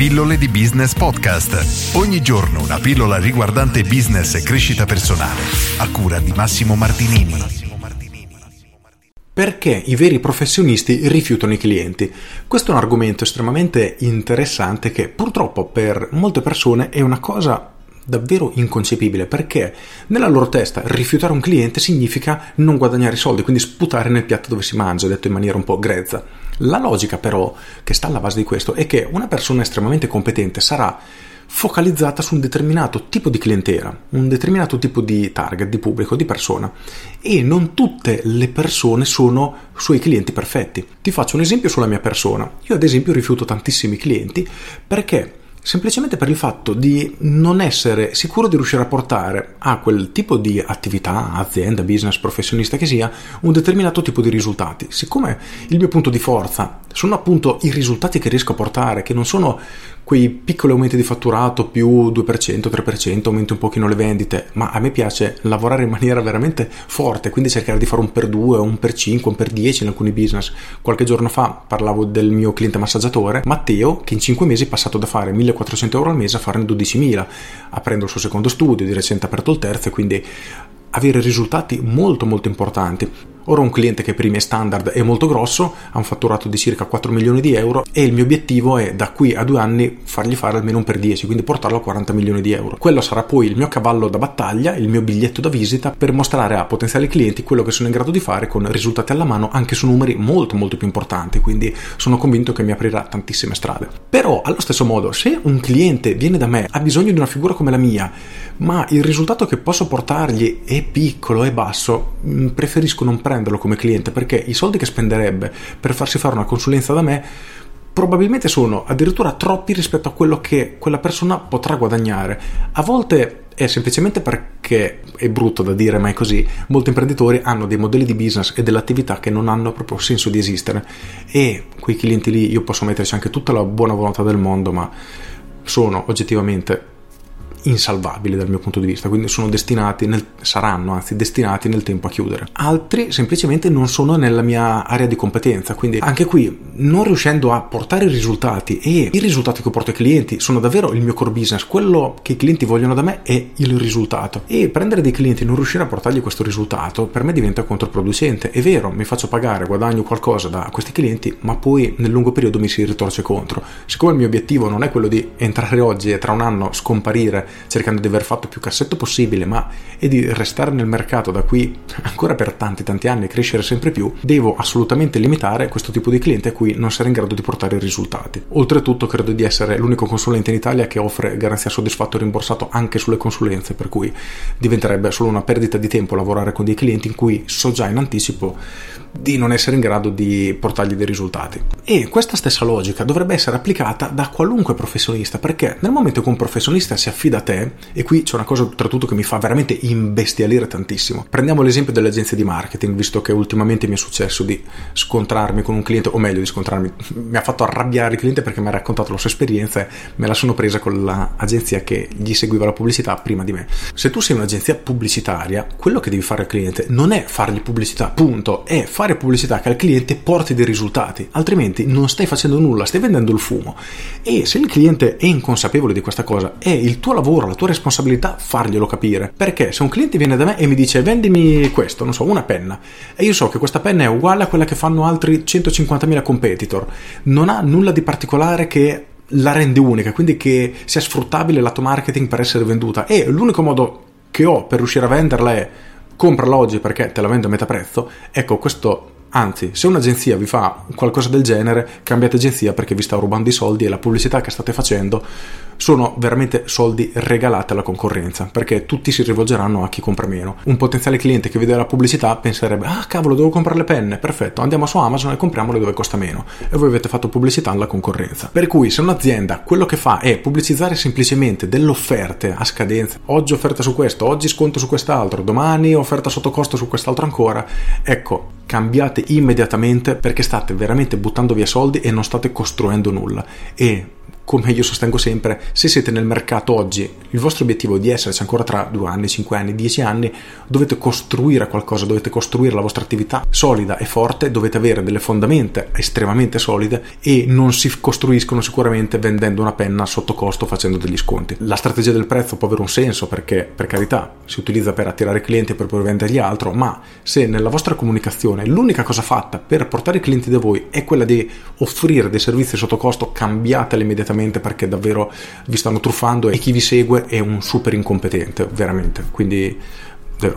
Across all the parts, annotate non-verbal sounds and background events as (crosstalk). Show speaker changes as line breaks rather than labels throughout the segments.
Pillole di Business Podcast. Ogni giorno una pillola riguardante business e crescita personale. A cura di Massimo Martinini.
Perché i veri professionisti rifiutano i clienti? Questo è un argomento estremamente interessante che purtroppo per molte persone è una cosa davvero inconcepibile perché nella loro testa rifiutare un cliente significa non guadagnare soldi, quindi sputare nel piatto dove si mangia, detto in maniera un po' grezza. La logica però che sta alla base di questo è che una persona estremamente competente sarà focalizzata su un determinato tipo di clientela, un determinato tipo di target, di pubblico, di persona e non tutte le persone sono suoi clienti perfetti. Ti faccio un esempio sulla mia persona. Io ad esempio rifiuto tantissimi clienti perché semplicemente per il fatto di non essere sicuro di riuscire a portare a quel tipo di attività, azienda, business, professionista che sia, un determinato tipo di risultati. Siccome il mio punto di forza sono appunto i risultati che riesco a portare, che non sono quei piccoli aumenti di fatturato più 2%, 3%, aumenti un pochino le vendite, ma a me piace lavorare in maniera veramente forte, quindi cercare di fare un per 2, un per 5, un per 10 in alcuni business. Qualche giorno fa parlavo del mio cliente massaggiatore, Matteo, che in 5 mesi è passato da fare 1400 euro al mese a fare 12.000, aprendo il suo secondo studio, di recente aperto il terzo e quindi avere risultati molto molto importanti. Ora un cliente che per i miei standard è molto grosso, ha un fatturato di circa 4 milioni di euro e il mio obiettivo è da qui a due anni fargli fare almeno un per 10, quindi portarlo a 40 milioni di euro. Quello sarà poi il mio cavallo da battaglia, il mio biglietto da visita per mostrare a potenziali clienti quello che sono in grado di fare con risultati alla mano anche su numeri molto molto più importanti, quindi sono convinto che mi aprirà tantissime strade. Però allo stesso modo, se un cliente viene da me, ha bisogno di una figura come la mia, ma il risultato che posso portargli è piccolo, è basso, mm, preferisco non prendere prenderlo come cliente perché i soldi che spenderebbe per farsi fare una consulenza da me probabilmente sono addirittura troppi rispetto a quello che quella persona potrà guadagnare. A volte è semplicemente perché è brutto da dire, ma è così. Molti imprenditori hanno dei modelli di business e delle attività che non hanno proprio senso di esistere e quei clienti lì io posso metterci anche tutta la buona volontà del mondo, ma sono oggettivamente insalvabili dal mio punto di vista, quindi sono destinati nel, saranno anzi destinati nel tempo a chiudere. Altri semplicemente non sono nella mia area di competenza, quindi anche qui non riuscendo a portare risultati e i risultati che porto ai clienti sono davvero il mio core business, quello che i clienti vogliono da me è il risultato e prendere dei clienti e non riuscire a portargli questo risultato per me diventa controproducente. È vero, mi faccio pagare, guadagno qualcosa da questi clienti, ma poi nel lungo periodo mi si ritorce contro. Siccome il mio obiettivo non è quello di entrare oggi e tra un anno scomparire cercando di aver fatto più cassetto possibile, ma è di restare nel mercato da qui (laughs) ancora per tanti tanti anni e crescere sempre più, devo assolutamente limitare questo tipo di cliente a cui non sarei in grado di portare risultati. Oltretutto credo di essere l'unico consulente in Italia che offre garanzia soddisfatto e rimborsato anche sulle consulenze, per cui diventerebbe solo una perdita di tempo lavorare con dei clienti in cui so già in anticipo di non essere in grado di portargli dei risultati. E questa stessa logica dovrebbe essere applicata da qualunque professionista, perché nel momento che un professionista si affida a te, e qui c'è una cosa oltretutto che mi fa veramente imbestialire tantissimo. Prendiamo l'esempio delle agenzie di marketing, visto che ultimamente mi è successo di scontrarmi con un cliente, o meglio di scontrarmi, mi ha fatto arrabbiare il cliente perché mi ha raccontato la sua esperienza e me la sono presa con l'agenzia che gli seguiva la pubblicità prima di me. Se tu sei un'agenzia pubblicitaria, quello che devi fare al cliente non è fargli pubblicità, punto, è fare pubblicità che al cliente porti dei risultati, altrimenti non stai facendo nulla, stai vendendo il fumo. E se il cliente è inconsapevole di questa cosa, è il tuo lavoro, la tua responsabilità farglielo capire. Perché se un cliente viene da me e mi dice vendimi questo, non so, una penna, e io so che questa penna è uguale a quella che fanno altri 150.000 competitor, non ha nulla di particolare che la rende unica, quindi che sia sfruttabile lato marketing per essere venduta. E l'unico modo che ho per riuscire a venderla è comprala oggi perché te la vendo a metà prezzo, ecco questo Anzi, se un'agenzia vi fa qualcosa del genere, cambiate agenzia perché vi sta rubando i soldi e la pubblicità che state facendo sono veramente soldi regalati alla concorrenza, perché tutti si rivolgeranno a chi compra meno. Un potenziale cliente che vede la pubblicità penserebbe: "Ah, cavolo, devo comprare le penne, perfetto, andiamo su Amazon e compriamole dove costa meno". E voi avete fatto pubblicità alla concorrenza. Per cui se un'azienda quello che fa è pubblicizzare semplicemente delle offerte a scadenza, oggi offerta su questo, oggi sconto su quest'altro, domani offerta sotto costo su quest'altro ancora, ecco, cambiate immediatamente perché state veramente buttando via soldi e non state costruendo nulla. E come io sostengo sempre, se siete nel mercato oggi, il vostro obiettivo è di esserci ancora tra due anni, cinque anni, dieci anni, dovete costruire qualcosa, dovete costruire la vostra attività solida e forte, dovete avere delle fondamenta estremamente solide e non si costruiscono sicuramente vendendo una penna sotto costo facendo degli sconti. La strategia del prezzo può avere un senso perché, per carità, si utilizza per attirare clienti e per poi vendergli altro, ma se nella vostra comunicazione l'unica cosa fatta per portare i clienti da voi è quella di offrire dei servizi sotto costo, cambiatele immediatamente perché davvero vi stanno truffando e chi vi segue è un super incompetente, veramente. Quindi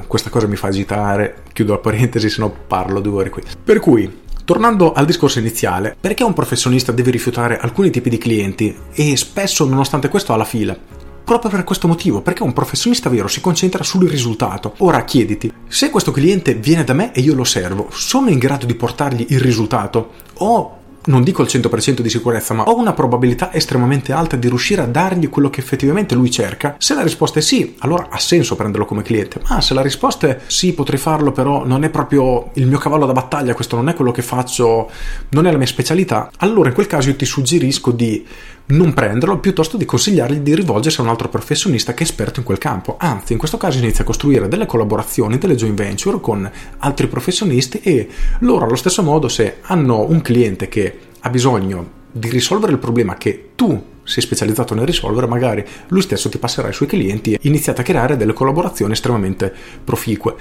questa cosa mi fa agitare, chiudo la parentesi se no parlo due ore qui. Per cui Tornando al discorso iniziale, perché un professionista deve rifiutare alcuni tipi di clienti e spesso nonostante questo ha la fila? Proprio per questo motivo, perché un professionista vero si concentra sul risultato. Ora chiediti, se questo cliente viene da me e io lo servo, sono in grado di portargli il risultato? O non dico il 100% di sicurezza, ma ho una probabilità estremamente alta di riuscire a dargli quello che effettivamente lui cerca? Se la risposta è sì, allora ha senso prenderlo come cliente. Ma se la risposta è sì, potrei farlo, però non è proprio il mio cavallo da battaglia, questo non è quello che faccio, non è la mia specialità, allora in quel caso io ti suggerisco di non prenderlo piuttosto di consigliargli di rivolgersi a un altro professionista che è esperto in quel campo. Anzi, in questo caso inizia a costruire delle collaborazioni, delle joint venture con altri professionisti e loro allo stesso modo se hanno un cliente che ha bisogno di risolvere il problema che tu sei specializzato nel risolvere, magari lui stesso ti passerà ai suoi clienti e iniziate a creare delle collaborazioni estremamente proficue.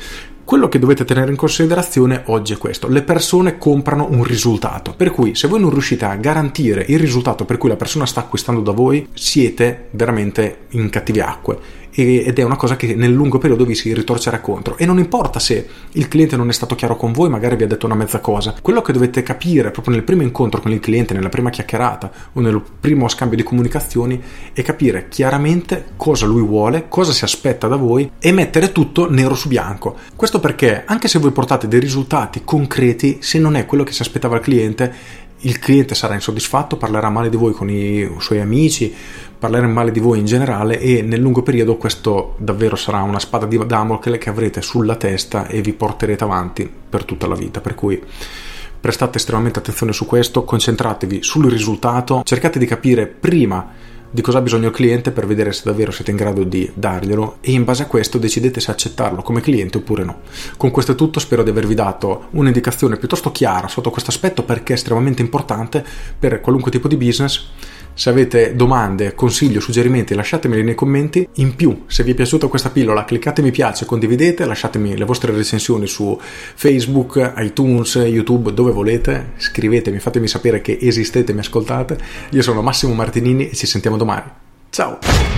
Quello che dovete tenere in considerazione oggi è questo, le persone comprano un risultato, per cui se voi non riuscite a garantire il risultato per cui la persona sta acquistando da voi, siete veramente in cattive acque ed è una cosa che nel lungo periodo vi si ritorcerà contro e non importa se il cliente non è stato chiaro con voi, magari vi ha detto una mezza cosa, quello che dovete capire proprio nel primo incontro con il cliente, nella prima chiacchierata o nel primo scambio di comunicazioni è capire chiaramente cosa lui vuole, cosa si aspetta da voi e mettere tutto nero su bianco. Questo perché anche se voi portate dei risultati concreti, se non è quello che si aspettava il cliente, il cliente sarà insoddisfatto, parlerà male di voi con i suoi amici, parlerà male di voi in generale e nel lungo periodo questo davvero sarà una spada di Damocle che avrete sulla testa e vi porterete avanti per tutta la vita. Per cui prestate estremamente attenzione su questo, concentratevi sul risultato, cercate di capire prima di cosa ha bisogno il cliente per vedere se davvero siete in grado di darglielo e in base a questo decidete se accettarlo come cliente oppure no. Con questo è tutto, spero di avervi dato un'indicazione piuttosto chiara sotto questo aspetto perché è estremamente importante per qualunque tipo di business se avete domande, consigli o suggerimenti lasciatemeli nei commenti. In più, se vi è piaciuta questa pillola, cliccate mi piace, condividete, lasciatemi le vostre recensioni su Facebook, iTunes, YouTube, dove volete. Scrivetemi, fatemi sapere che esistete mi ascoltate. Io sono Massimo Martinini e ci sentiamo domani. Ciao!